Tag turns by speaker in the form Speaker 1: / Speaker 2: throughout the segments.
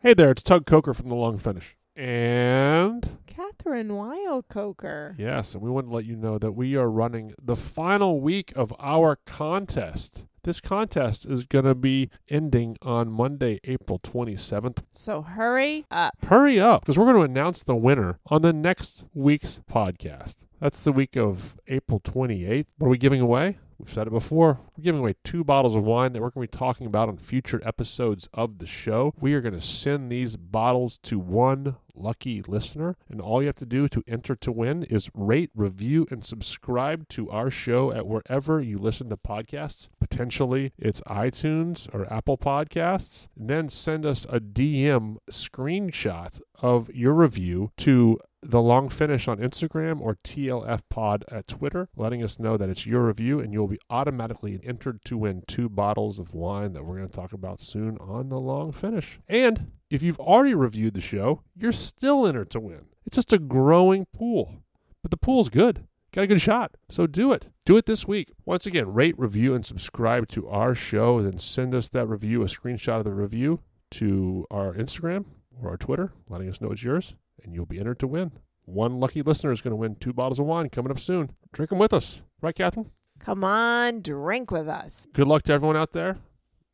Speaker 1: Hey there, it's Tug Coker from The Long Finish. And
Speaker 2: Kathryn Weil Coker.
Speaker 1: yes, and we want to let you know that we are running the final week of our contest. This contest is going to be ending on Monday, April 27th.
Speaker 2: So hurry up.
Speaker 1: Hurry up, because we're going to announce the winner on the next week's podcast. That's the week of April 28th. What are we giving away? We've said it before. We're giving away two bottles of wine that we're going to be talking about on future episodes of the show. We are going to send these bottles to one lucky listener, and all you have to do to enter to win is rate, review, and subscribe to our show at wherever you listen to podcasts. Potentially, it's iTunes or Apple Podcasts. And then send us a DM screenshot of your review to the long finish on Instagram or TLF Pod at Twitter, letting us know that it's your review, and you'll be automatically entered to win two bottles of wine that we're going to talk about soon on the long finish. And if you've already reviewed the show, you're still entered to win. It's just a growing pool, but the pool's good. Got a good shot. So do it. Do it this week. Once again, rate, review, and subscribe to our show. Then send us that review, a screenshot of the review, to our Instagram or our Twitter, letting us know it's yours, and you'll be entered to win. One lucky listener is going to win two bottles of wine coming up soon. Drink them with us. Right, Kathryn?
Speaker 2: Come on, drink with us.
Speaker 1: Good luck to everyone out there.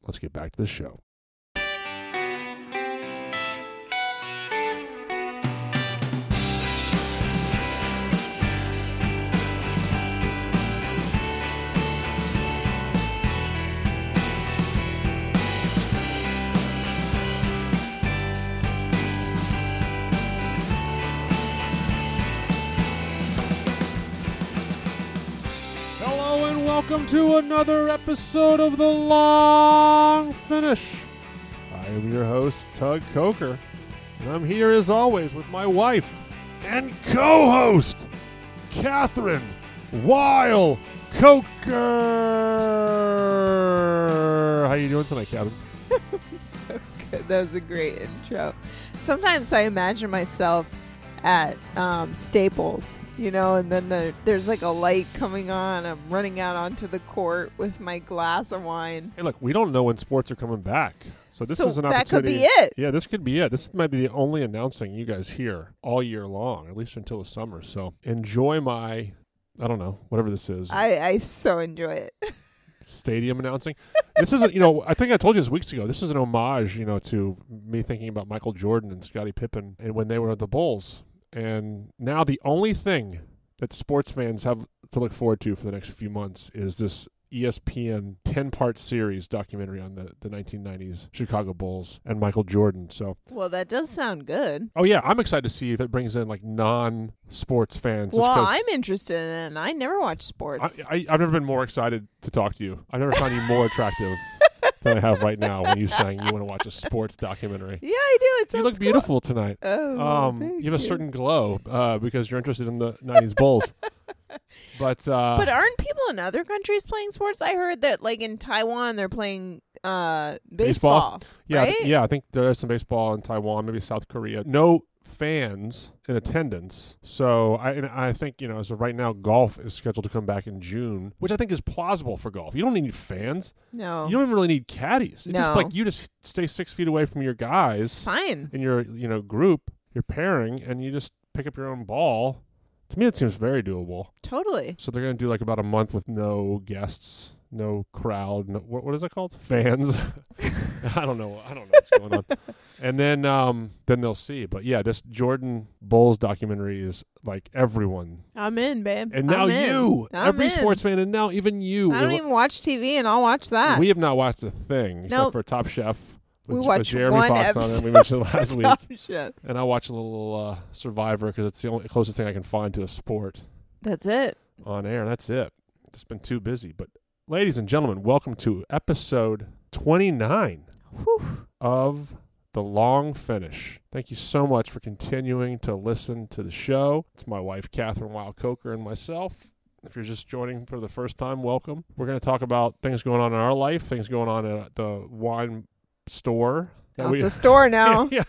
Speaker 1: Let's get back to the show. Welcome to another episode of The Long Finish. I am your host, Tug Coker, and I'm here as always with my wife and co-host, Kathryn Weil Coker. How are you doing tonight, Kathryn?
Speaker 2: so good. That was a great intro. Sometimes I imagine myself at um, Staples, you know, and then the, there's like a light coming on. I'm running out onto the court with my glass of wine.
Speaker 1: Hey, look, we don't know when sports are coming back, so this
Speaker 2: so
Speaker 1: is an
Speaker 2: that could
Speaker 1: opportunity.
Speaker 2: be it.
Speaker 1: Yeah, this could be it. This might be the only announcing you guys hear all year long, at least until the summer. So enjoy my, I don't know, whatever this is,
Speaker 2: I, I so enjoy it.
Speaker 1: stadium announcing. this isn't, you know, I think I told you this weeks ago. This is an homage, you know, to me thinking about Michael Jordan and Scottie Pippen and when they were the Bulls. And now the only thing that sports fans have to look forward to for the next few months is this ESPN 10 part series documentary on the, the 1990s Chicago Bulls and Michael Jordan. So,
Speaker 2: Well, that does sound good.
Speaker 1: oh, yeah, I'm excited to see if it brings in like non sports fans.
Speaker 2: Well, I'm interested in it, I never watch sports.
Speaker 1: I, I, I've never been more excited to talk to you. I've never found you more attractive than I have right now when you saying you want to watch a sports documentary.
Speaker 2: yeah, I do. It
Speaker 1: You look
Speaker 2: cool.
Speaker 1: beautiful tonight.
Speaker 2: Oh,
Speaker 1: Um, you have a certain glow uh, because you're interested in the 90s Bulls. But, uh,
Speaker 2: But aren't people in other countries playing sports? I heard that like in Taiwan they're playing uh
Speaker 1: Baseball?
Speaker 2: baseball.
Speaker 1: yeah, I th- yeah, I think there is some baseball in Taiwan, maybe South Korea. No fans in attendance. So I, and I think you know, as of right now, golf is scheduled to come back in June, which I think is plausible for golf. You don't need fans.
Speaker 2: No.
Speaker 1: You don't even really need caddies. It's just like you just stay six feet away from your
Speaker 2: it's
Speaker 1: guys
Speaker 2: fine.
Speaker 1: in your you know group, your pairing, and you just pick up your own ball. To me, it seems very doable.
Speaker 2: Totally.
Speaker 1: So they're going to do like about a month with no guests, no crowd. No, what, what is that called? Fans. I don't know. I don't know what's going on. And then um, then they'll see. But yeah, this Jordan Bulls documentary is like everyone,
Speaker 2: I'm in, babe.
Speaker 1: and now
Speaker 2: I'm in.
Speaker 1: you,
Speaker 2: I'm
Speaker 1: every
Speaker 2: in.
Speaker 1: sports fan, and now even you.
Speaker 2: I don't even watch TV and I'll watch that.
Speaker 1: we have not watched a thing except
Speaker 2: Nope.
Speaker 1: for Top Chef.
Speaker 2: We
Speaker 1: With,
Speaker 2: watched
Speaker 1: Jeremy
Speaker 2: one
Speaker 1: Fox on it. We mentioned last week.
Speaker 2: Shit.
Speaker 1: And I watch a little uh, Survivor because it's the only closest thing I can find to a sport
Speaker 2: That's it.
Speaker 1: on air. That's it. Just been too busy. But, ladies and gentlemen, welcome to episode 29
Speaker 2: Whew.
Speaker 1: of The Long Finish. Thank you so much for continuing to listen to the show. It's my wife, Kathryn Weil Coker, and myself. If you're just joining for the first time, welcome. We're going to talk about things going on in our life, things going on at the wine store.
Speaker 2: Now
Speaker 1: we-
Speaker 2: it's a store now.
Speaker 1: yeah.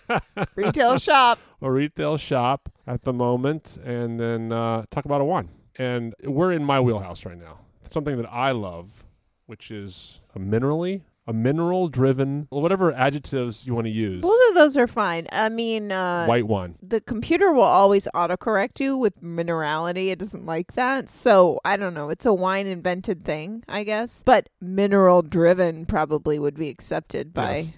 Speaker 2: Retail shop.
Speaker 1: a retail shop at the moment and then uh, talk about a wine. And we're in my wheelhouse right now. It's something that I love, which is a minerally a mineral driven, whatever adjectives you want to use.
Speaker 2: Both of those are fine. I mean, uh,
Speaker 1: White wine.
Speaker 2: the computer will always autocorrect you with minerality. It doesn't like that. So I don't know. It's a wine invented thing, I guess. But mineral driven probably would be accepted by.
Speaker 1: Yes.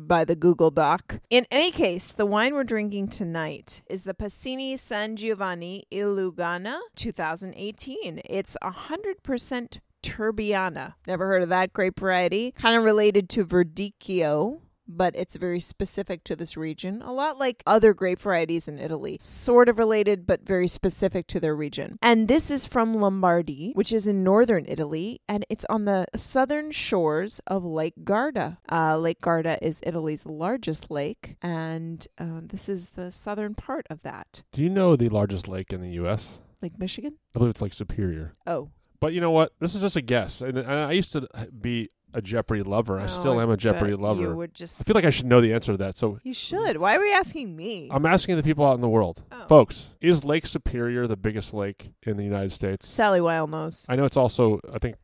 Speaker 2: By the Google Doc. In any case, the wine we're drinking tonight is the Pasini San Giovanni Il Lugana 2018. It's 100% Turbiana. Never heard of that grape variety. Kind of related to Verdicchio, but it's very specific to this region. A lot like other grape varieties in Italy. Sort of related, but very specific to their region. And this is from Lombardy, which is in northern Italy, and it's on the southern shores of Lake Garda. Uh, lake Garda is Italy's largest lake, and uh, this is the southern part of that.
Speaker 1: Do you know the largest lake in the U.S.?
Speaker 2: Lake Michigan?
Speaker 1: I believe it's Lake Superior.
Speaker 2: Oh.
Speaker 1: But you know what? This is just a guess. And, I used to be a Jeopardy lover. I
Speaker 2: Oh,
Speaker 1: still am a Jeopardy lover.
Speaker 2: You would just I
Speaker 1: feel like I should know the answer to that. So
Speaker 2: You should. Why were you asking me?
Speaker 1: I'm asking the people out in the world.
Speaker 2: Oh.
Speaker 1: Folks, is Lake Superior the biggest lake in the United States?
Speaker 2: Sally Weil knows.
Speaker 1: I know it's also, I think,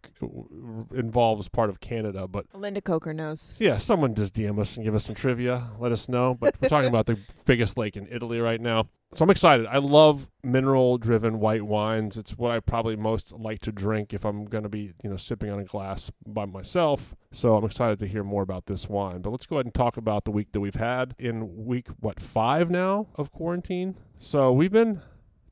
Speaker 1: involves part of Canada, but
Speaker 2: Linda Coker knows.
Speaker 1: yeah, someone just DM us and give us some trivia. Let us know. But we're talking about the biggest lake in Italy right now. So I'm excited. I love mineral driven white wines. It's what I probably most like to drink if I'm going to be, you know, sipping on a glass by myself. So I'm excited to hear more about this wine. But let's go ahead and talk about the week that we've had in week what 5 now of quarantine. So we've been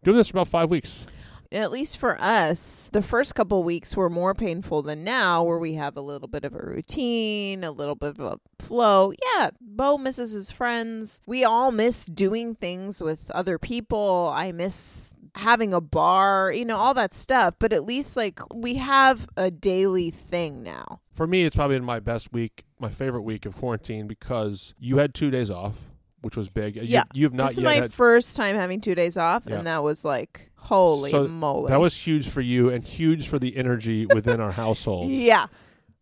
Speaker 1: doing this for about 5 weeks.
Speaker 2: At least for us, the first couple weeks were more painful than now, where we have a little bit of a routine, a little bit of a flow. Yeah, Bo misses his friends. We all miss doing things with other people. I miss having a bar, you know, all that stuff. But at least, like, we have a daily thing now.
Speaker 1: For me, it's probably been my best week, my favorite week of quarantine because you had 2 days off, which was big. You-
Speaker 2: Yeah.
Speaker 1: you've not
Speaker 2: this is my
Speaker 1: had
Speaker 2: first time having two days off,
Speaker 1: Yeah.
Speaker 2: and that was like, holy
Speaker 1: So
Speaker 2: moly.
Speaker 1: That was huge for you and huge for the energy within our household.
Speaker 2: Yeah.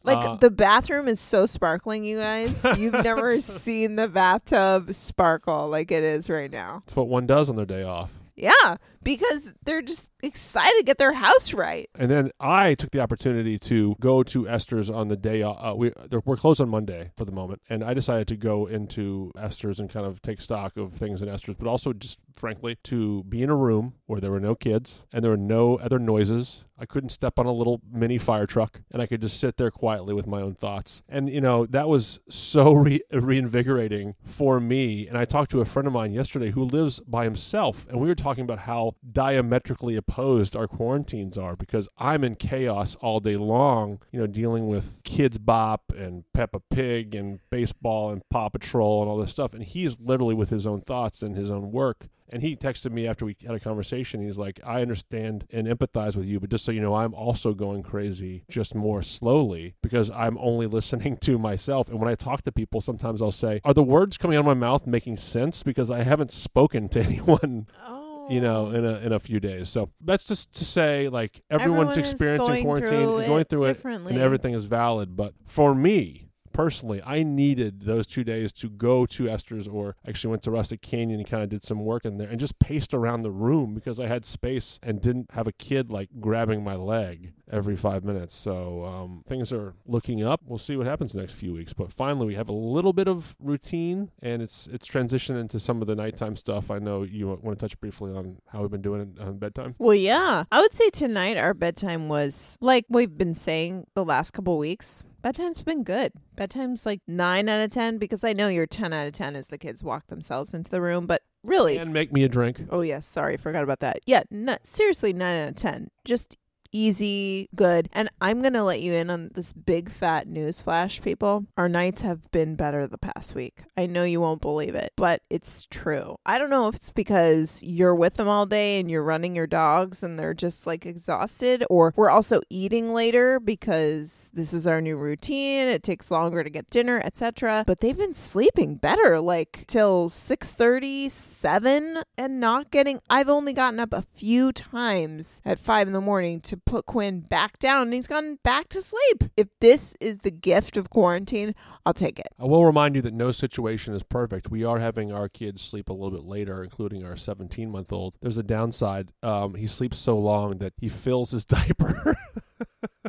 Speaker 2: Like
Speaker 1: Uh,
Speaker 2: the bathroom is so sparkling, you guys. You've never seen the bathtub sparkle like it is right now.
Speaker 1: It's what one does on their day off.
Speaker 2: Yeah, because they're just excited to get their house right.
Speaker 1: And then I took the opportunity to go to Esther's on the day. Uh, we we're closed on Monday for the moment, and I decided to go into Esther's and kind of take stock of things in Esther's, but also just frankly to be in a room where there were no kids and there were no other noises. I couldn't step on a little mini fire truck, and I could just sit there quietly with my own thoughts. And you know that was so re- reinvigorating for me. And I talked to a friend of mine yesterday who lives by himself, and we were talking about how diametrically opposed our quarantines are because I'm in chaos all day long, you know, dealing with Kidz Bop and Peppa Pig and baseball and Paw Patrol and all this stuff. And he's literally with his own thoughts and his own work. And he texted me after we had a conversation. He's like, I understand and empathize with you, but just so you know, I'm also going crazy, just more slowly because I'm only listening to myself. And when I talk to people, sometimes I'll say, Are the words coming out of my mouth making sense? Because I haven't spoken to anyone
Speaker 2: Oh.
Speaker 1: You know, in a in a few days. So that's just to say, like everyone's
Speaker 2: Everyone
Speaker 1: experiencing quarantine, going through it, and everything is valid. But for me personally, I needed those two days to go to Esther's, or actually went to Rustic Canyon and kind of did some work in there, and just paced around the room because I had space and didn't have a kid like grabbing my leg every five minutes. So um, things are looking up. We'll see what happens next few weeks. But finally, we have a little bit of routine, and it's it's transitioned into some of the nighttime stuff. I know you want to touch briefly on how we've been doing on bedtime.
Speaker 2: Well, yeah. I would say tonight our bedtime was like we've been saying the last couple weeks. Bedtime's been good. Bedtime's like 9 out of 10 because I know your 10 out of 10 is the kids walk themselves into the room, but really.
Speaker 1: And make me a drink.
Speaker 2: oh, yes. Sorry. Forgot about that. Yeah. No, seriously, 9 out of 10. Just easy, good. And I'm going to let you in on this big fat news flash, people. Our nights have been better the past week. I know you won't believe it, but it's true. I don't know if it's because you're with them all day and you're running your dogs and they're just like exhausted, or we're also eating later because this is our new routine. It takes longer to get dinner, etc. But they've been sleeping better, like till 6:30, 7 and not getting I've only gotten up a few times at 5 in the morning to put Quinn back down and he's gone back to sleep. If this is the gift of quarantine, I'll take it.
Speaker 1: I will remind you that no situation is perfect. We are having our kids sleep a little bit later, including our 17 month old. There's a downside. Um, he sleeps so long that he fills his diaper.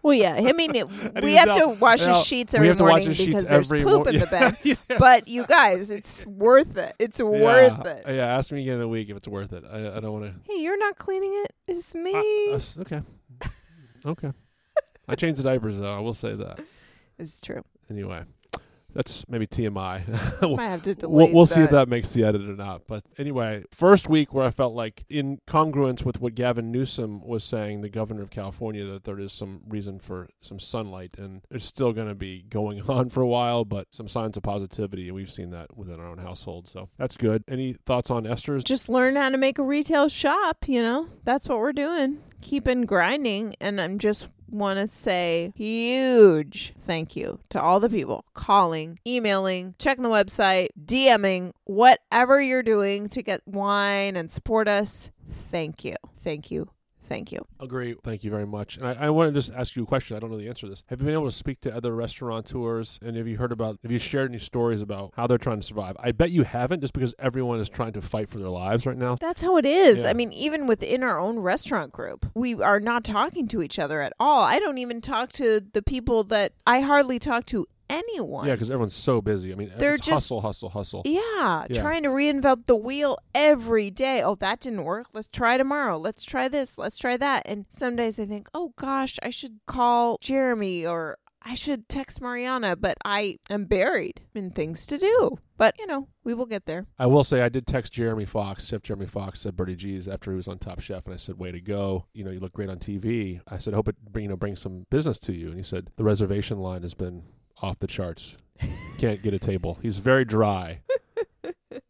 Speaker 2: Well, yeah. I mean, it, we have to wash
Speaker 1: out.
Speaker 2: his sheets every
Speaker 1: have to wash
Speaker 2: morning because there's
Speaker 1: every
Speaker 2: poop
Speaker 1: mor-
Speaker 2: in the bed.
Speaker 1: Yeah.
Speaker 2: But you guys, it's worth it. It's
Speaker 1: Yeah.
Speaker 2: worth it.
Speaker 1: Yeah, ask me again in a week if it's worth it. I, I don't want to.
Speaker 2: Hey, you're not cleaning it. It's me.
Speaker 1: Uh, okay. Okay. I changed the diapers though. I will say that.
Speaker 2: it's true.
Speaker 1: Anyway, that's maybe TMI. We'll-
Speaker 2: Might have to delete
Speaker 1: We'll, we'll see if
Speaker 2: that.
Speaker 1: that makes the edit or not. But anyway, first week where I felt like, in congruence with what Gavin Newsom was saying, the governor of California, that there is some reason for some sunlight, and it's still going to be going on for a while, but some signs of positivity, and we've seen that within our own household. So that's good. Any thoughts on Esther's?
Speaker 2: Just learn how to make a retail shop, you know? That's what we're doing. Keeping grinding. And I'm just want to say huge thank you to all the people calling, emailing, checking the website, DMing, whatever you're doing to get wine and support us. Thank you. Thank you. Thank you.
Speaker 1: Agree. Thank you very much. And I, I want to just ask you a question. I don't know the answer to this. Have you been able to speak to other restaurateurs? And have you heard about, have you shared any stories about how they're trying to survive? I bet you haven't, just because everyone is trying to fight for their lives right now.
Speaker 2: That's how it is.
Speaker 1: Yeah.
Speaker 2: I mean, even within our own restaurant group, we are not talking to each other at all. I don't even talk to the people that I hardly talk to anyone.
Speaker 1: Yeah, because everyone's so busy. I mean,
Speaker 2: They're just-
Speaker 1: hustle, hustle, hustle.
Speaker 2: Yeah,
Speaker 1: Yeah.
Speaker 2: trying to reinvent the wheel every day. Oh, that didn't work. Let's try tomorrow. Let's try this. Let's try that. And some days I think, oh gosh, I should call Jeremy or I should text Mariana, but I am buried in things to do. But, you know, we will get there.
Speaker 1: I will say I did text Jeremy Fox, Chef Jeremy Fox, said Birdie G's after he was on Top Chef, and I said, "Way to go! You know, you look great on TV." I said, I "Hope it you know brings some business to you." And he said, "The reservation line has been off the charts. Can't get a table." He's very dry,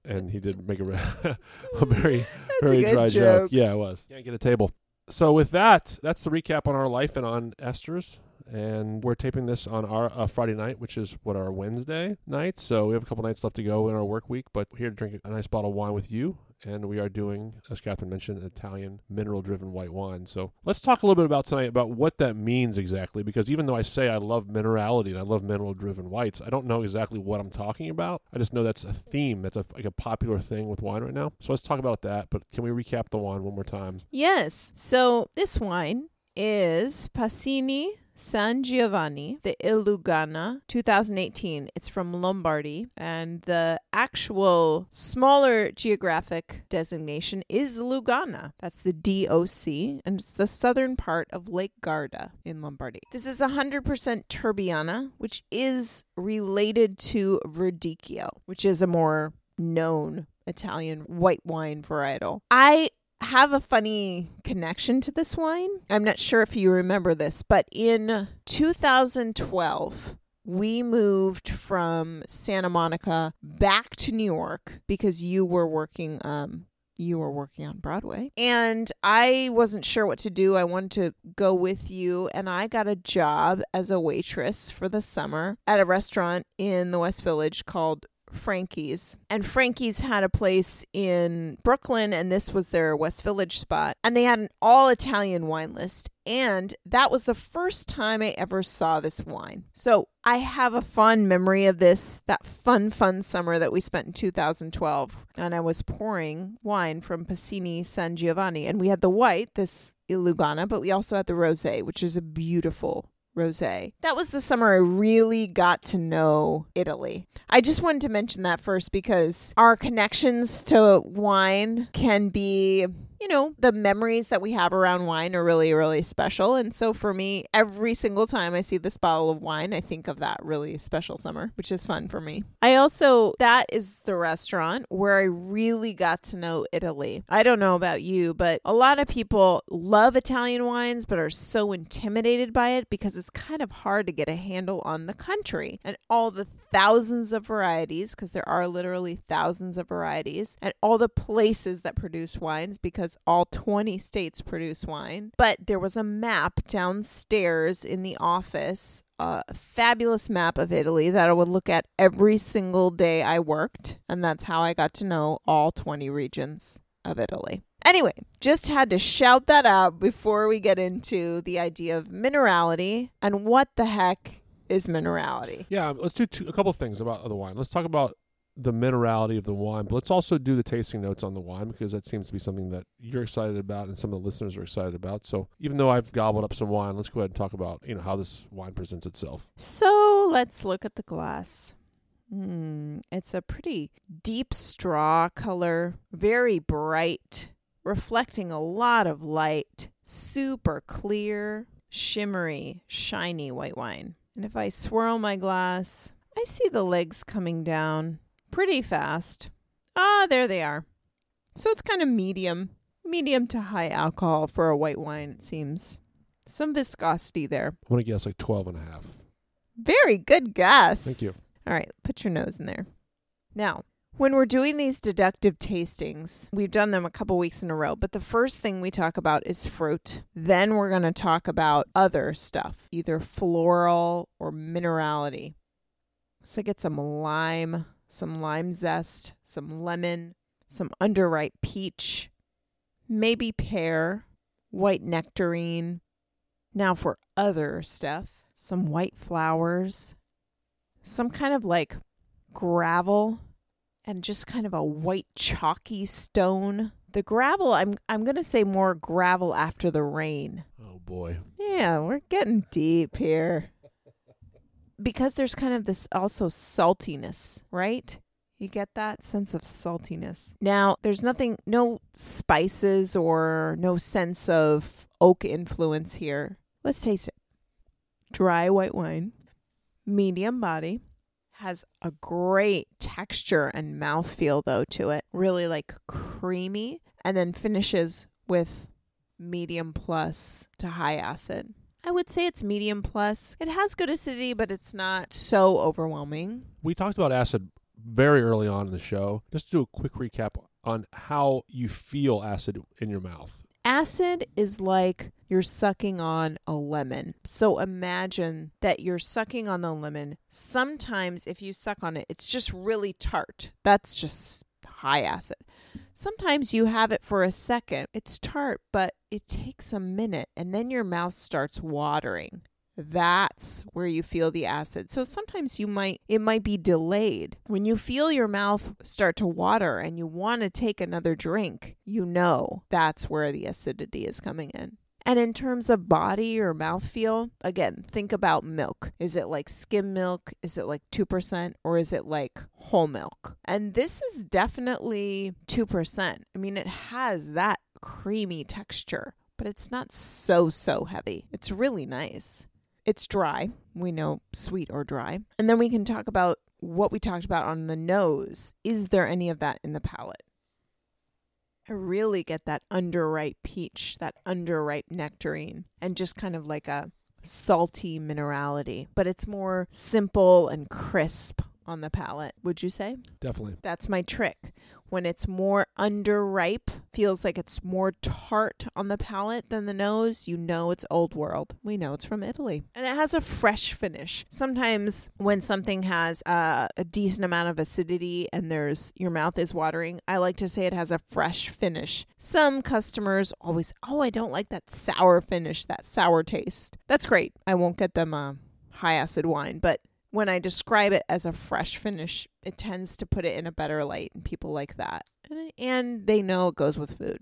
Speaker 1: and he did make a, a very
Speaker 2: That's
Speaker 1: very
Speaker 2: a
Speaker 1: dry
Speaker 2: joke.
Speaker 1: Yeah, it was. Can't get a table. So with that, that's the recap on our life and on Esther's. And we're taping this on our uh, Friday night, which is what our Wednesday night. So we have a couple nights left to go in our work week, but here to drink a nice bottle of wine with you. And we are doing, as Kathryn mentioned, an Italian mineral-driven white wine. So let's talk a little bit about tonight about what that means exactly. Because even though I say I love minerality and I love mineral-driven whites, I don't know exactly what I'm talking about. I just know that's a theme. That's a, like a popular thing with wine right now. So let's talk about that. But can we recap the wine one more time?
Speaker 2: Yes. So this wine is Pasini San Giovanni, the Il Lugana 2018. It's from Lombardy, and the actual smaller geographic designation is Lugana. That's the DOC, and it's the southern part of Lake Garda in Lombardy. This is 100% Turbiana, which is related to Verdicchio, which is a more known Italian white wine varietal. I have a funny connection to this wine. I'm not sure if you remember this, but in 2012, we moved from Santa Monica back to New York because you were working um you were working on Broadway and I wasn't sure what to do. I wanted to go with you and I got a job as a waitress for the summer at a restaurant in the West Village called Frankie's. And Frankie's had a place in Brooklyn, and this was their West Village spot. And they had an all Italian wine list. And that was the first time I ever saw this wine. So I have a fond memory of this, that fun, fun summer that we spent in 2012. And I was pouring wine from Pasini San Giovanni. And we had the white, this Lugana, but we also had the rose, which is a beautiful rosé. That was the summer I really got to know Italy. I just wanted to mention that first because our connections to wine can be you know, the memories that we have around wine are really, really special. And so for me, every single time I see this bottle of wine, I think of that really special summer, which is fun for me. I also, that is the restaurant where I really got to know Italy. I don't know about you, but a lot of people love Italian wines, but are so intimidated by it because it's kind of hard to get a handle on the country and all the thousands of varieties, because there are literally thousands of varieties, and all the places that produce wines, because all 20 states produce wine. But there was a map downstairs in the office, a fabulous map of Italy that I would look at every single day I worked. And that's how I got to know all 20 regions of Italy. Anyway, just had to shout that out before we get into the idea of minerality and what the heck is minerality.
Speaker 1: Yeah, let's do two, a couple of things about the wine. Let's talk about the minerality of the wine, but let's also do the tasting notes on the wine because that seems to be something that you're excited about and some of the listeners are excited about. So even though I've gobbled up some wine, let's go ahead and talk about you know how this wine presents itself.
Speaker 2: So let's look at the glass. Mm, it's a pretty deep straw color, very bright, reflecting a lot of light, super clear, shimmery, shiny white wine. And if I swirl my glass, I see the legs coming down pretty fast. Ah, there they are. So it's kind of medium, medium to high alcohol for a white wine, it seems. Some viscosity there.
Speaker 1: I'm going to guess like 12 and a half.
Speaker 2: Very good guess.
Speaker 1: Thank you.
Speaker 2: All right, put your nose in there. Now, when we're doing these deductive tastings, we've done them a couple weeks in a row, but the first thing we talk about is fruit. Then we're going to talk about other stuff, either floral or minerality. So get some lime, some lime zest, some lemon, some underripe peach, maybe pear, white nectarine. Now for other stuff, some white flowers, some kind of like gravel and just kind of a white chalky stone. The gravel, I'm I'm going to say more gravel after the rain.
Speaker 1: Oh boy.
Speaker 2: Yeah, we're getting deep here. Because there's kind of this also saltiness, right? You get that sense of saltiness. Now, there's nothing, no spices or no sense of oak influence here. Let's taste it. Dry white wine, medium body, has a great texture and mouthfeel though to it. Really like creamy, and then finishes with medium plus to high acid. I would say it's medium plus. It has good acidity, but it's not so overwhelming.
Speaker 1: We talked about acid very early on in the show. Just to do a quick recap on how you feel acid in your mouth.
Speaker 2: Acid is like you're sucking on a lemon. So imagine that you're sucking on the lemon. Sometimes, if you suck on it, it's just really tart. That's just high acid. Sometimes you have it for a second. It's tart, but it takes a minute and then your mouth starts watering. That's where you feel the acid. So sometimes you might it might be delayed. When you feel your mouth start to water and you want to take another drink, you know that's where the acidity is coming in. And in terms of body or mouthfeel, again, think about milk. Is it like skim milk? Is it like 2%? Or is it like whole milk? And this is definitely 2%. I mean, it has that creamy texture, but it's not so, so heavy. It's really nice. It's dry. We know sweet or dry. And then we can talk about what we talked about on the nose. Is there any of that in the palate? I really get that underripe peach, that underripe nectarine, and just kind of like a salty minerality, but it's more simple and crisp on the palate, would you say?
Speaker 1: Definitely.
Speaker 2: That's my trick. When it's more underripe, feels like it's more tart on the palate than the nose, you know it's old world. We know it's from Italy. And it has a fresh finish. Sometimes when something has uh, a decent amount of acidity and there's your mouth is watering, I like to say it has a fresh finish. Some customers always, "Oh, I don't like that sour finish, that sour taste." That's great. I won't get them a high acid wine, but when I describe it as a fresh finish, it tends to put it in a better light, and people like that. And they know it goes with food.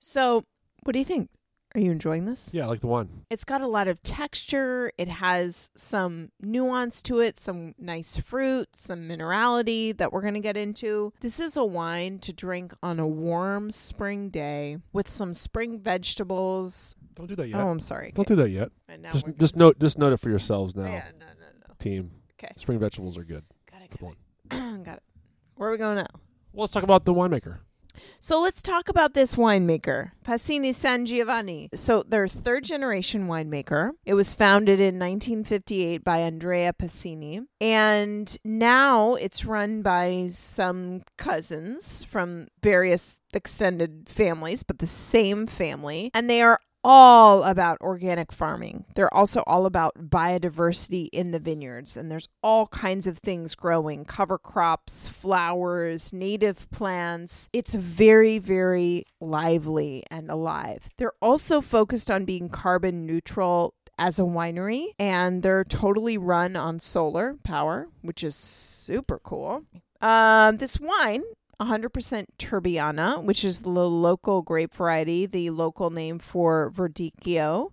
Speaker 2: So, what do you think? Are you enjoying this?
Speaker 1: Yeah, I like the one.
Speaker 2: It's got a lot of texture. It has some nuance to it, some nice fruit, some minerality that we're going to get into. This is a wine to drink on a warm spring day with some spring vegetables.
Speaker 1: Don't do that yet.
Speaker 2: Oh, I'm sorry.
Speaker 1: Don't do that yet. Just just note just note it for yourselves now,
Speaker 2: Yeah, no, no, no.
Speaker 1: team.
Speaker 2: Okay.
Speaker 1: Spring vegetables are good.
Speaker 2: Got it. Got it. got it. Where are we going now?
Speaker 1: Well, let's talk about the winemaker.
Speaker 2: So let's talk about this winemaker, Pasini San Giovanni. So they're third generation winemaker. It was founded in 1958 by Andrea Pasini, and now it's run by some cousins from various extended families, but the same family, and they are all about organic farming. They're also all about biodiversity in the vineyards, and there's all kinds of things growing cover crops, flowers, native plants. It's very, very lively and alive. They're also focused on being carbon neutral as a winery and they're totally run on solar power, which is super cool. Um, this wine, 100% Turbiana, which is the local grape variety, the local name for Verdicchio.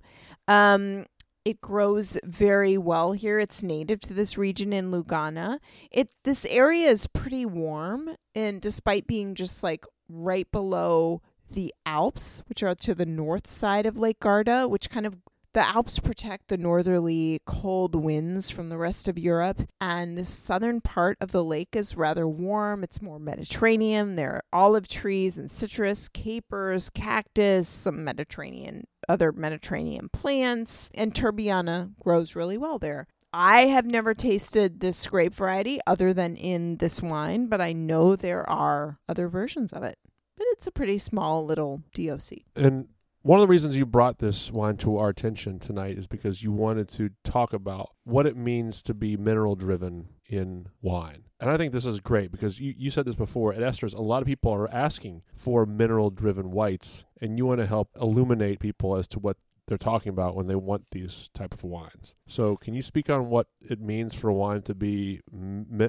Speaker 2: Um, it grows very well here. It's native to this region in Lugana. It this area is pretty warm, and despite being just like right below the Alps, which are to the north side of Lake Garda, which kind of the Alps protect the northerly cold winds from the rest of Europe, and the southern part of the lake is rather warm. It's more Mediterranean. There are olive trees and citrus, capers, cactus, some Mediterranean other Mediterranean plants, and Turbiana grows really well there. I have never tasted this grape variety other than in this wine, but I know there are other versions of it. But it's a pretty small little DOC.
Speaker 1: And one of the reasons you brought this wine to our attention tonight is because you wanted to talk about what it means to be mineral driven in wine. And I think this is great because you, you said this before at Esther's, a lot of people are asking for mineral driven whites, and you want to help illuminate people as to what they're talking about when they want these type of wines. So, can you speak on what it means for a wine to be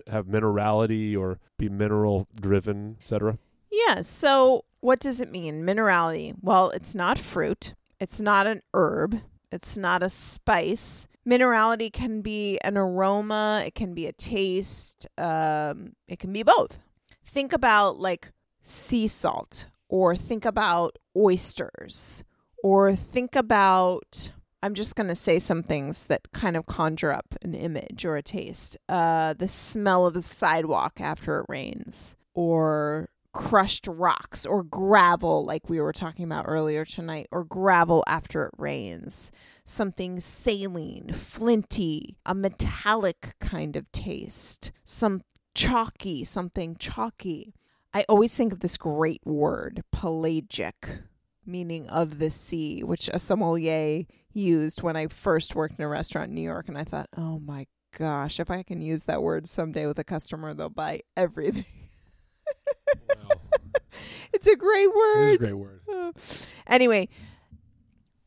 Speaker 1: have minerality or be mineral driven, etc.?
Speaker 2: Yeah. So, what does it mean? Minerality. Well, it's not fruit, it's not an herb, it's not a spice. Minerality can be an aroma, it can be a taste, um, it can be both. Think about like sea salt, or think about oysters, or think about I'm just going to say some things that kind of conjure up an image or a taste. Uh, the smell of the sidewalk after it rains, or crushed rocks or gravel, like we were talking about earlier tonight, or gravel after it rains. Something saline, flinty, a metallic kind of taste, some chalky, something chalky. I always think of this great word, pelagic, meaning of the sea, which a sommelier used when I first worked in a restaurant in New York. And I thought, oh my gosh, if I can use that word someday with a customer, they'll buy everything. it's a great word.
Speaker 1: It is a great word.
Speaker 2: anyway,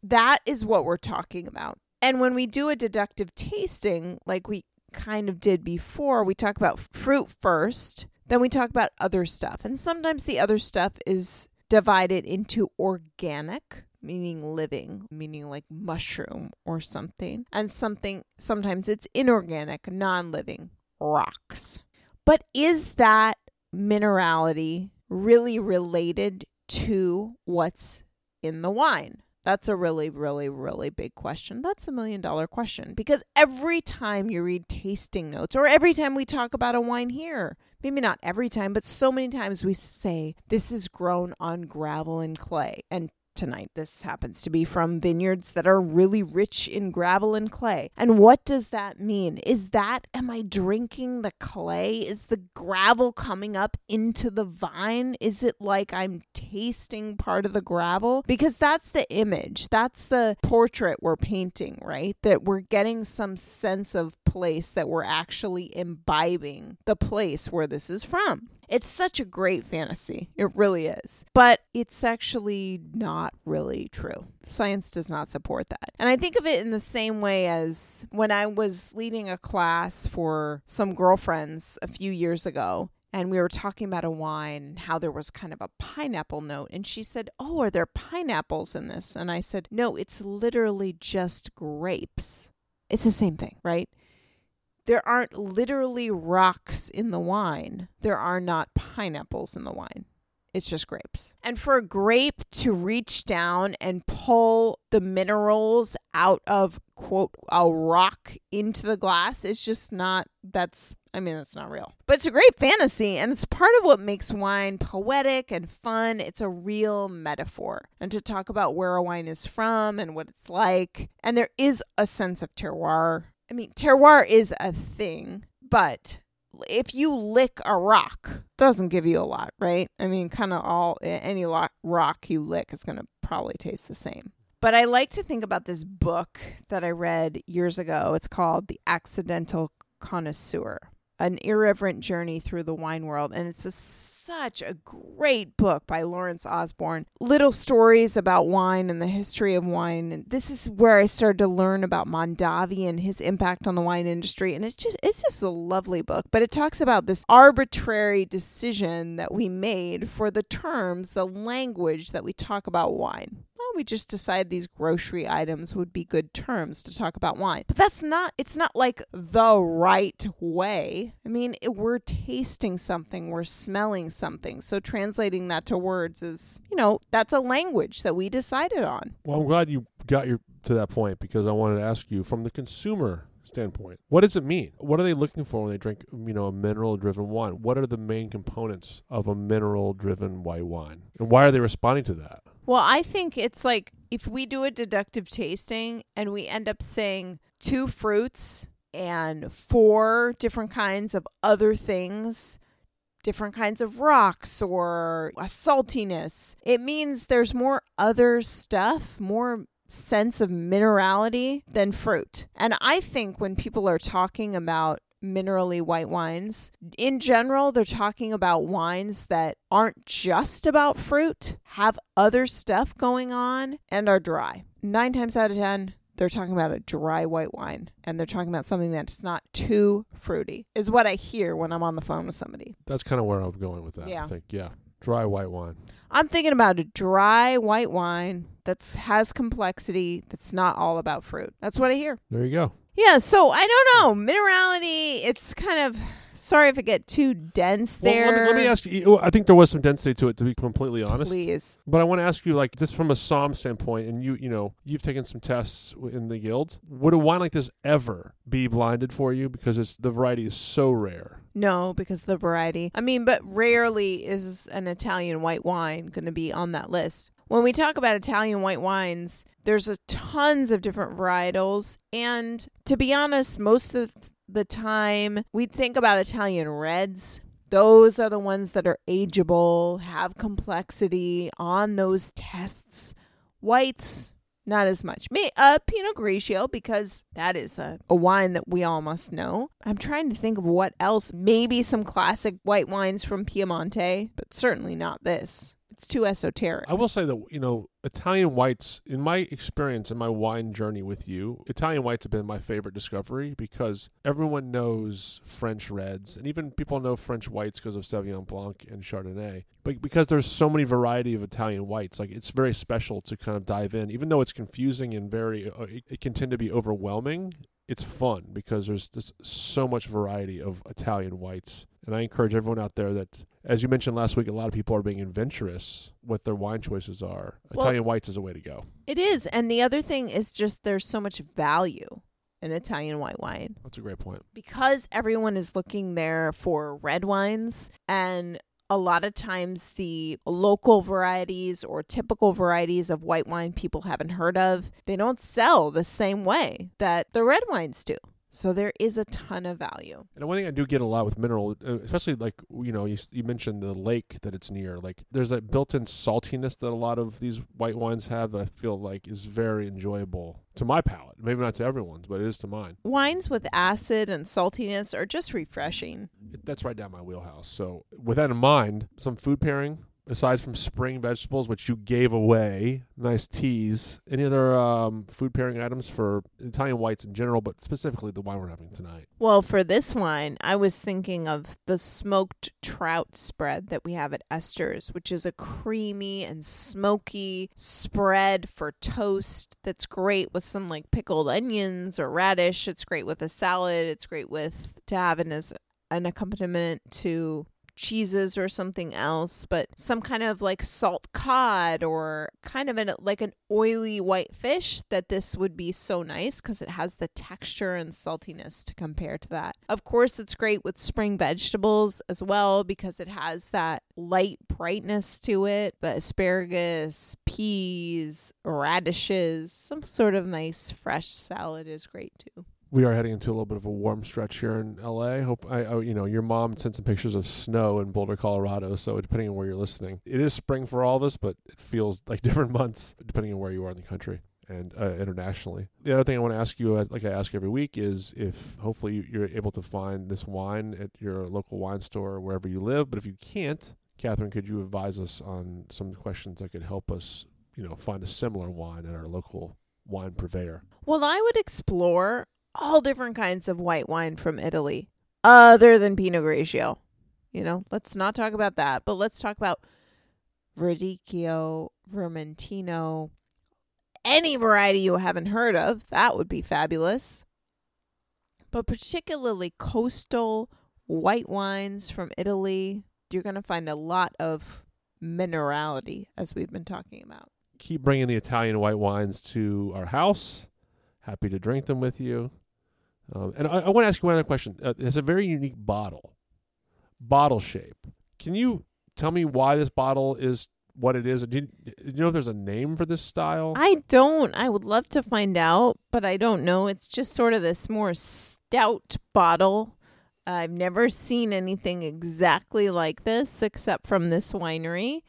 Speaker 2: that is what we're talking about. And when we do a deductive tasting, like we kind of did before, we talk about fruit first, then we talk about other stuff. And sometimes the other stuff is divided into organic, meaning living, meaning like mushroom or something, and something sometimes it's inorganic, non-living, rocks. But is that minerality really related to what's in the wine? That's a really, really, really big question. That's a million dollar question because every time you read tasting notes or every time we talk about a wine here, maybe not every time, but so many times we say this is grown on gravel and clay. And tonight. This happens to be from vineyards that are really rich in gravel and clay. And what does that mean? Is that, am I drinking the clay? Is the gravel coming up into the vine? Is it like I'm tasting part of the gravel? Because that's the image, that's the portrait we're painting, right? That we're getting some sense of place that we're actually imbibing the place where this is from. It's such a great fantasy. It really is. But it's actually not really true. Science does not support that. And I think of it in the same way as when I was leading a class for some girlfriends a few years ago and we were talking about a wine how there was kind of a pineapple note and she said oh are there pineapples in this and i said no it's literally just grapes it's the same thing right there aren't literally rocks in the wine. There are not pineapples in the wine. It's just grapes. And for a grape to reach down and pull the minerals out of, quote, a rock into the glass, it's just not, that's, I mean, that's not real. But it's a great fantasy, and it's part of what makes wine poetic and fun. It's a real metaphor. And to talk about where a wine is from and what it's like. And there is a sense of terroir I mean, terroir is a thing, but if you lick a rock, doesn't give you a lot, right? I mean, kind of all any rock you lick is going to probably taste the same. But I like to think about this book that I read years ago. It's called The Accidental Connoisseur. An Irreverent Journey Through the Wine World. And it's a, such a great book by Lawrence Osborne. Little stories about wine and the history of wine. And this is where I started to learn about Mondavi and his impact on the wine industry. And it's just it's just a lovely book. But it talks about this arbitrary decision that we made for the terms, the language that we talk about wine we just decided these grocery items would be good terms to talk about wine. But that's not, it's not like the right way. I mean, we're tasting something, we're smelling something. So translating that to words is, you know, that's a language that we decided on.
Speaker 1: Well, I'm glad you got your to that point because I wanted to ask you from the consumer standpoint. What does it mean? What are they looking for when they drink, you know, a mineral driven wine? What are the main components of a mineral driven white wine? And why are they responding to that?
Speaker 2: Well, I think it's like if we do a deductive tasting and we end up saying two fruits and four different kinds of other things, different kinds of rocks or a saltiness, it means there's more other stuff, more sense of minerality than fruit. And I think when people are talking about minerally white wines. In general, they're talking about wines that aren't just about fruit, have other stuff going on, and are dry. Nine times out of ten, they're talking about a dry white wine and they're talking about something that's not too fruity, is what I hear when I'm on the phone with somebody.
Speaker 1: That's kind of where I'm going with that. Yeah. I think, yeah. Dry white wine.
Speaker 2: I'm thinking about a dry white wine that has complexity, that's not all about fruit. That's what I hear.
Speaker 1: There you go.
Speaker 2: Yeah, so I don't know. Minerality, it's kind of sorry if I get too dense there.
Speaker 1: Well, let, me, let, me, ask you. I think there was some density to it, to be completely honest.
Speaker 2: Please.
Speaker 1: But I want to ask you, like, just from a som standpoint, and you, you know, you've taken some tests in the guild. Would a wine like this ever be blinded for you because it's the variety is so rare?
Speaker 2: No, because the variety. I mean, but rarely is an Italian white wine going to be on that list when we talk about Italian white wines, there's a tons of different varietals. And to be honest, most of the time we think about Italian reds. Those are the ones that are ageable, have complexity on those tests. Whites, not as much. May, uh, Pinot Grigio, because that is a, a wine that we all must know. I'm trying to think of what else. Maybe some classic white wines from Piemonte, but certainly not this it's too esoteric.
Speaker 1: I will say that you know Italian whites, in my experience in my wine journey with you, Italian whites have been my favorite discovery because everyone knows French reds, and even people know French whites because of Sauvignon Blanc and Chardonnay. But because there's so many variety of Italian whites, like it's very special to kind of dive in, even though it's confusing and very, uh, it, it can tend to be overwhelming it's fun because there's just so much variety of Italian whites. And I encourage everyone out there that, as you mentioned last week, a lot of people are being adventurous what their wine choices are. Well, Italian whites is a way to go.
Speaker 2: It is. And the other thing is just there's so much value in Italian white wine.
Speaker 1: That's a great point.
Speaker 2: Because everyone is looking there for red wines and a lot of times the local varieties or typical varieties of white wine people haven't heard of, they don't sell the same way that the red wines do. So there is a ton of value.
Speaker 1: And one thing I do get a lot with mineral, uh, especially like you know you, you mentioned the lake that it's near. Like there's a built-in saltiness that a lot of these white wines have that I feel like is very enjoyable to my palate. Maybe not to everyone's, but it is to mine.
Speaker 2: Wines with acid and saltiness are just refreshing.
Speaker 1: It, that's right down my wheelhouse. So with that in mind, some food pairing aside from spring vegetables, which you gave away, nice tease, any other um, food pairing items for Italian whites in general, but specifically the wine we're having tonight?
Speaker 2: Well, for this wine, I was thinking of the smoked trout spread that we have at Esther's, which is a creamy and smoky spread for toast that's great with some like pickled onions or radish. It's great with a salad. It's great with to have it as an accompaniment to cheeses or something else, but some kind of like salt cod or kind of an, like an oily white fish that this would be so nice because it has the texture and saltiness to compare to that. Of course, it's great with spring vegetables as well because it has that light brightness to it. The asparagus, peas, radishes, some sort of nice fresh salad is great too
Speaker 1: we are heading into a little bit of a warm stretch here in LA. Hope I, I, you know, your mom sent some pictures of snow in Boulder, Colorado. So depending on where you're listening, it is spring for all of us, but it feels like different months depending on where you are in the country. and uh, internationally. The other thing I want to ask you, uh, like I ask every week, is if hopefully you- you're able to find this wine at your local wine store or wherever you live. But if you can't, Kathryn, could you advise us on some questions that could help us, you know, find a similar wine at our local wine purveyor?
Speaker 2: Well, I would explore all different kinds of white wine from Italy, other than Pinot Grigio. You know, let's not talk about that, but let's talk about Verdicchio, Vermentino, any variety you haven't heard of. That would be fabulous. But particularly coastal white wines from Italy, you're going to find a lot of minerality, as we've been talking about.
Speaker 1: keep bringing the Italian white wines to our house. Happy to drink them with you. Um, and I, I want to ask you one other question. Uh, it's a very unique bottle, bottle shape. Can you tell me why this bottle is what it is? Do you, do you know if there's a name for this style?
Speaker 2: I don't. I would love to find out, but I don't know. It's just sort of this more stout bottle. I've never seen anything exactly like this except from this winery.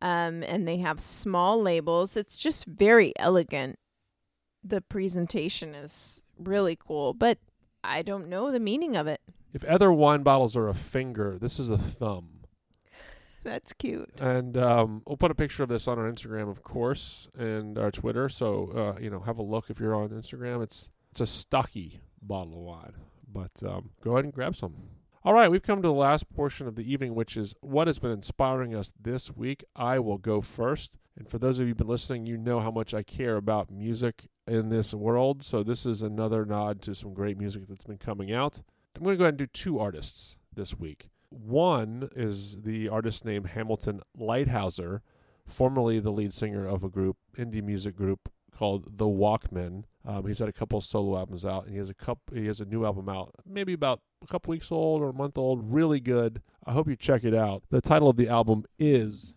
Speaker 2: Um, and they have small labels. It's just very elegant. The presentation is really cool, but I don't know the meaning of it.
Speaker 1: if other wine bottles are a finger, this is a thumb.
Speaker 2: That's cute.
Speaker 1: And um, we'll put a picture of this on our Instagram, of course, and our Twitter. So uh, you know, have a look if you're on Instagram. It's it's a stocky bottle of wine, but um, go ahead and grab some. All right, we've come to the last portion of the evening, which is what has been inspiring us this week. I will go first, and for those of you who've been listening, you know how much I care about music in this world. So this is another nod to some great music that's been coming out. I'm going to go ahead and do two artists this week. One is the artist named Hamilton Leithauser, formerly the lead singer of a group, indie music group called The Walkmen. Um, he's had a couple solo albums out, and he has a couple. He has a new album out, maybe about a couple weeks old or a month old. Really good. I hope you check it out. The title of the album is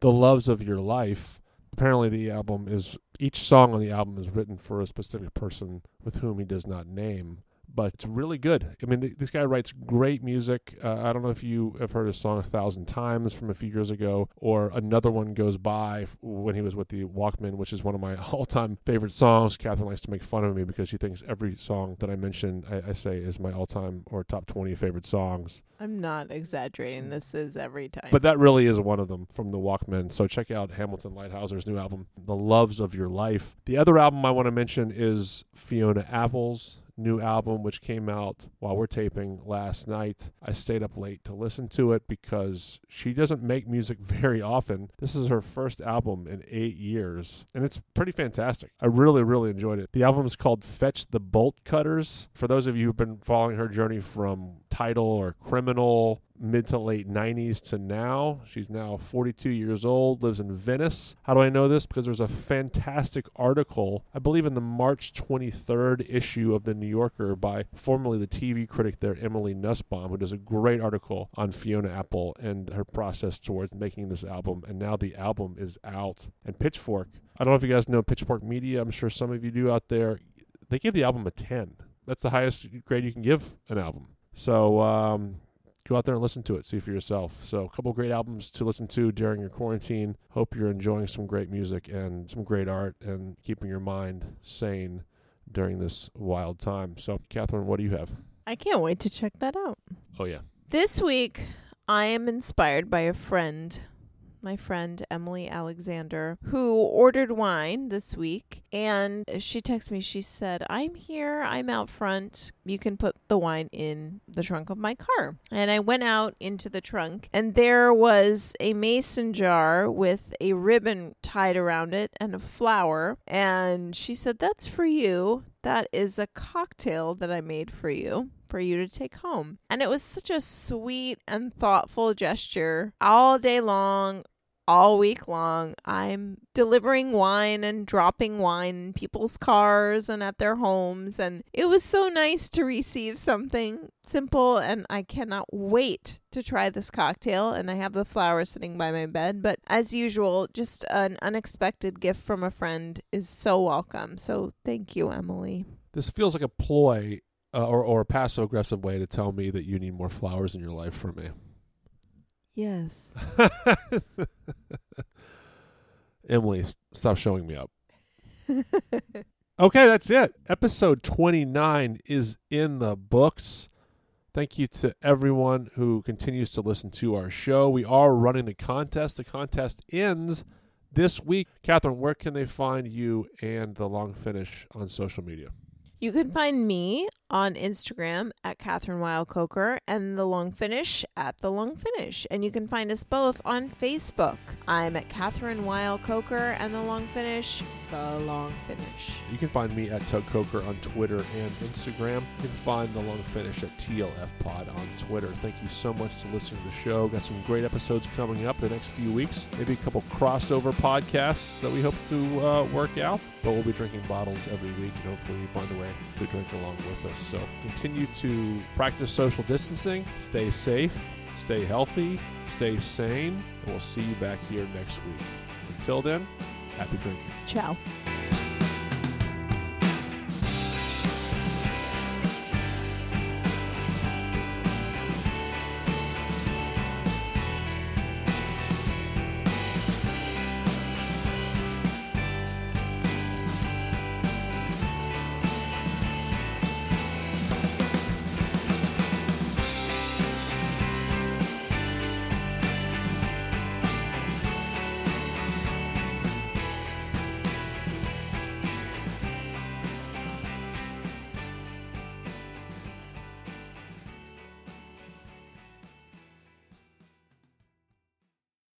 Speaker 1: "The Loves of Your Life." Apparently, the album is each song on the album is written for a specific person with whom he does not name but it's really good. I mean, th- this guy writes great music. Uh, I don't know if you have heard his song a thousand times from a few years ago, or another one goes by when he was with the Walkmen, which is one of my all-time favorite songs. Kathryn likes to make fun of me because she thinks every song that I mention, I, I say, is my all-time or top twenty favorite songs.
Speaker 2: I'm not exaggerating. This is every time.
Speaker 1: But that really is one of them from the Walkmen. So check out Hamilton Leithauser's new album, The Loves of Your Life. The other album I want to mention is Fiona Apple's new album, which came out while we're taping last night. I stayed up late to listen to it because she doesn't make music very often. This is her first album in eight years, and it's pretty fantastic. I really, really enjoyed it. The album is called Fetch the Bolt Cutters. For those of you who've been following her journey from Tidal or Criminal, mid to late 90s to now. She's now 42 years old, lives in Venice. How do I know this? Because there's a fantastic article, I believe in the March 23rd issue of The New Yorker by formerly the TV critic there, Emily Nussbaum, who does a great article on Fiona Apple and her process towards making this album. And now the album is out. And Pitchfork, I don't know if you guys know Pitchfork Media, I'm sure some of you do out there. They gave the album a 10. That's the highest grade you can give an album. So, um, go out there and listen to it. See for yourself. So, a couple great albums to listen to during your quarantine. Hope you're enjoying some great music and some great art and keeping your mind sane during this wild time. So, Kathryn, what do you have?
Speaker 2: I can't wait to check that out.
Speaker 1: Oh, yeah.
Speaker 2: This week, I am inspired by a friend, my friend Emily Alexander, who ordered wine this week. And she texted me, she said, I'm here, I'm out front. You can put the wine in the trunk of my car. And I went out into the trunk, and there was a mason jar with a ribbon tied around it and a flower. And she said, That's for you. That is a cocktail that I made for you for you to take home. And it was such a sweet and thoughtful gesture all day long. All week long, I'm delivering wine and dropping wine in people's cars and at their homes. And it was so nice to receive something simple. And I cannot wait to try this cocktail. And I have the flower sitting by my bed. But as usual, just an unexpected gift from a friend is so welcome. So thank you, Emily.
Speaker 1: This feels like a ploy uh, or, or a passive aggressive way to tell me that you need more flowers in your life from me.
Speaker 2: Yes.
Speaker 1: Emily, stop showing me up. Okay, that's it. Episode 29 is in the books. Thank you to everyone who continues to listen to our show. We are running the contest. The contest ends this week. Kathryn, where can they find you and the long finish on social media?
Speaker 2: You can find me on Instagram at Kathryn Weil Coker and The Long Finish at The Long Finish. And you can find us both on Facebook. I'm at Kathryn Weil Coker and The Long Finish, The Long Finish.
Speaker 1: You can find me at Tug Coker on Twitter and Instagram. You can find the long finish at TLF Pod on Twitter. Thank you so much to listening to the show. Got some great episodes coming up the next few weeks. Maybe a couple crossover podcasts that we hope to uh, work out. But we'll be drinking bottles every week, and hopefully find a way to drink along with us. So continue to practice social distancing, stay safe, stay healthy, stay sane, and we'll see you back here next week. Until then, happy drinking.
Speaker 2: Ciao.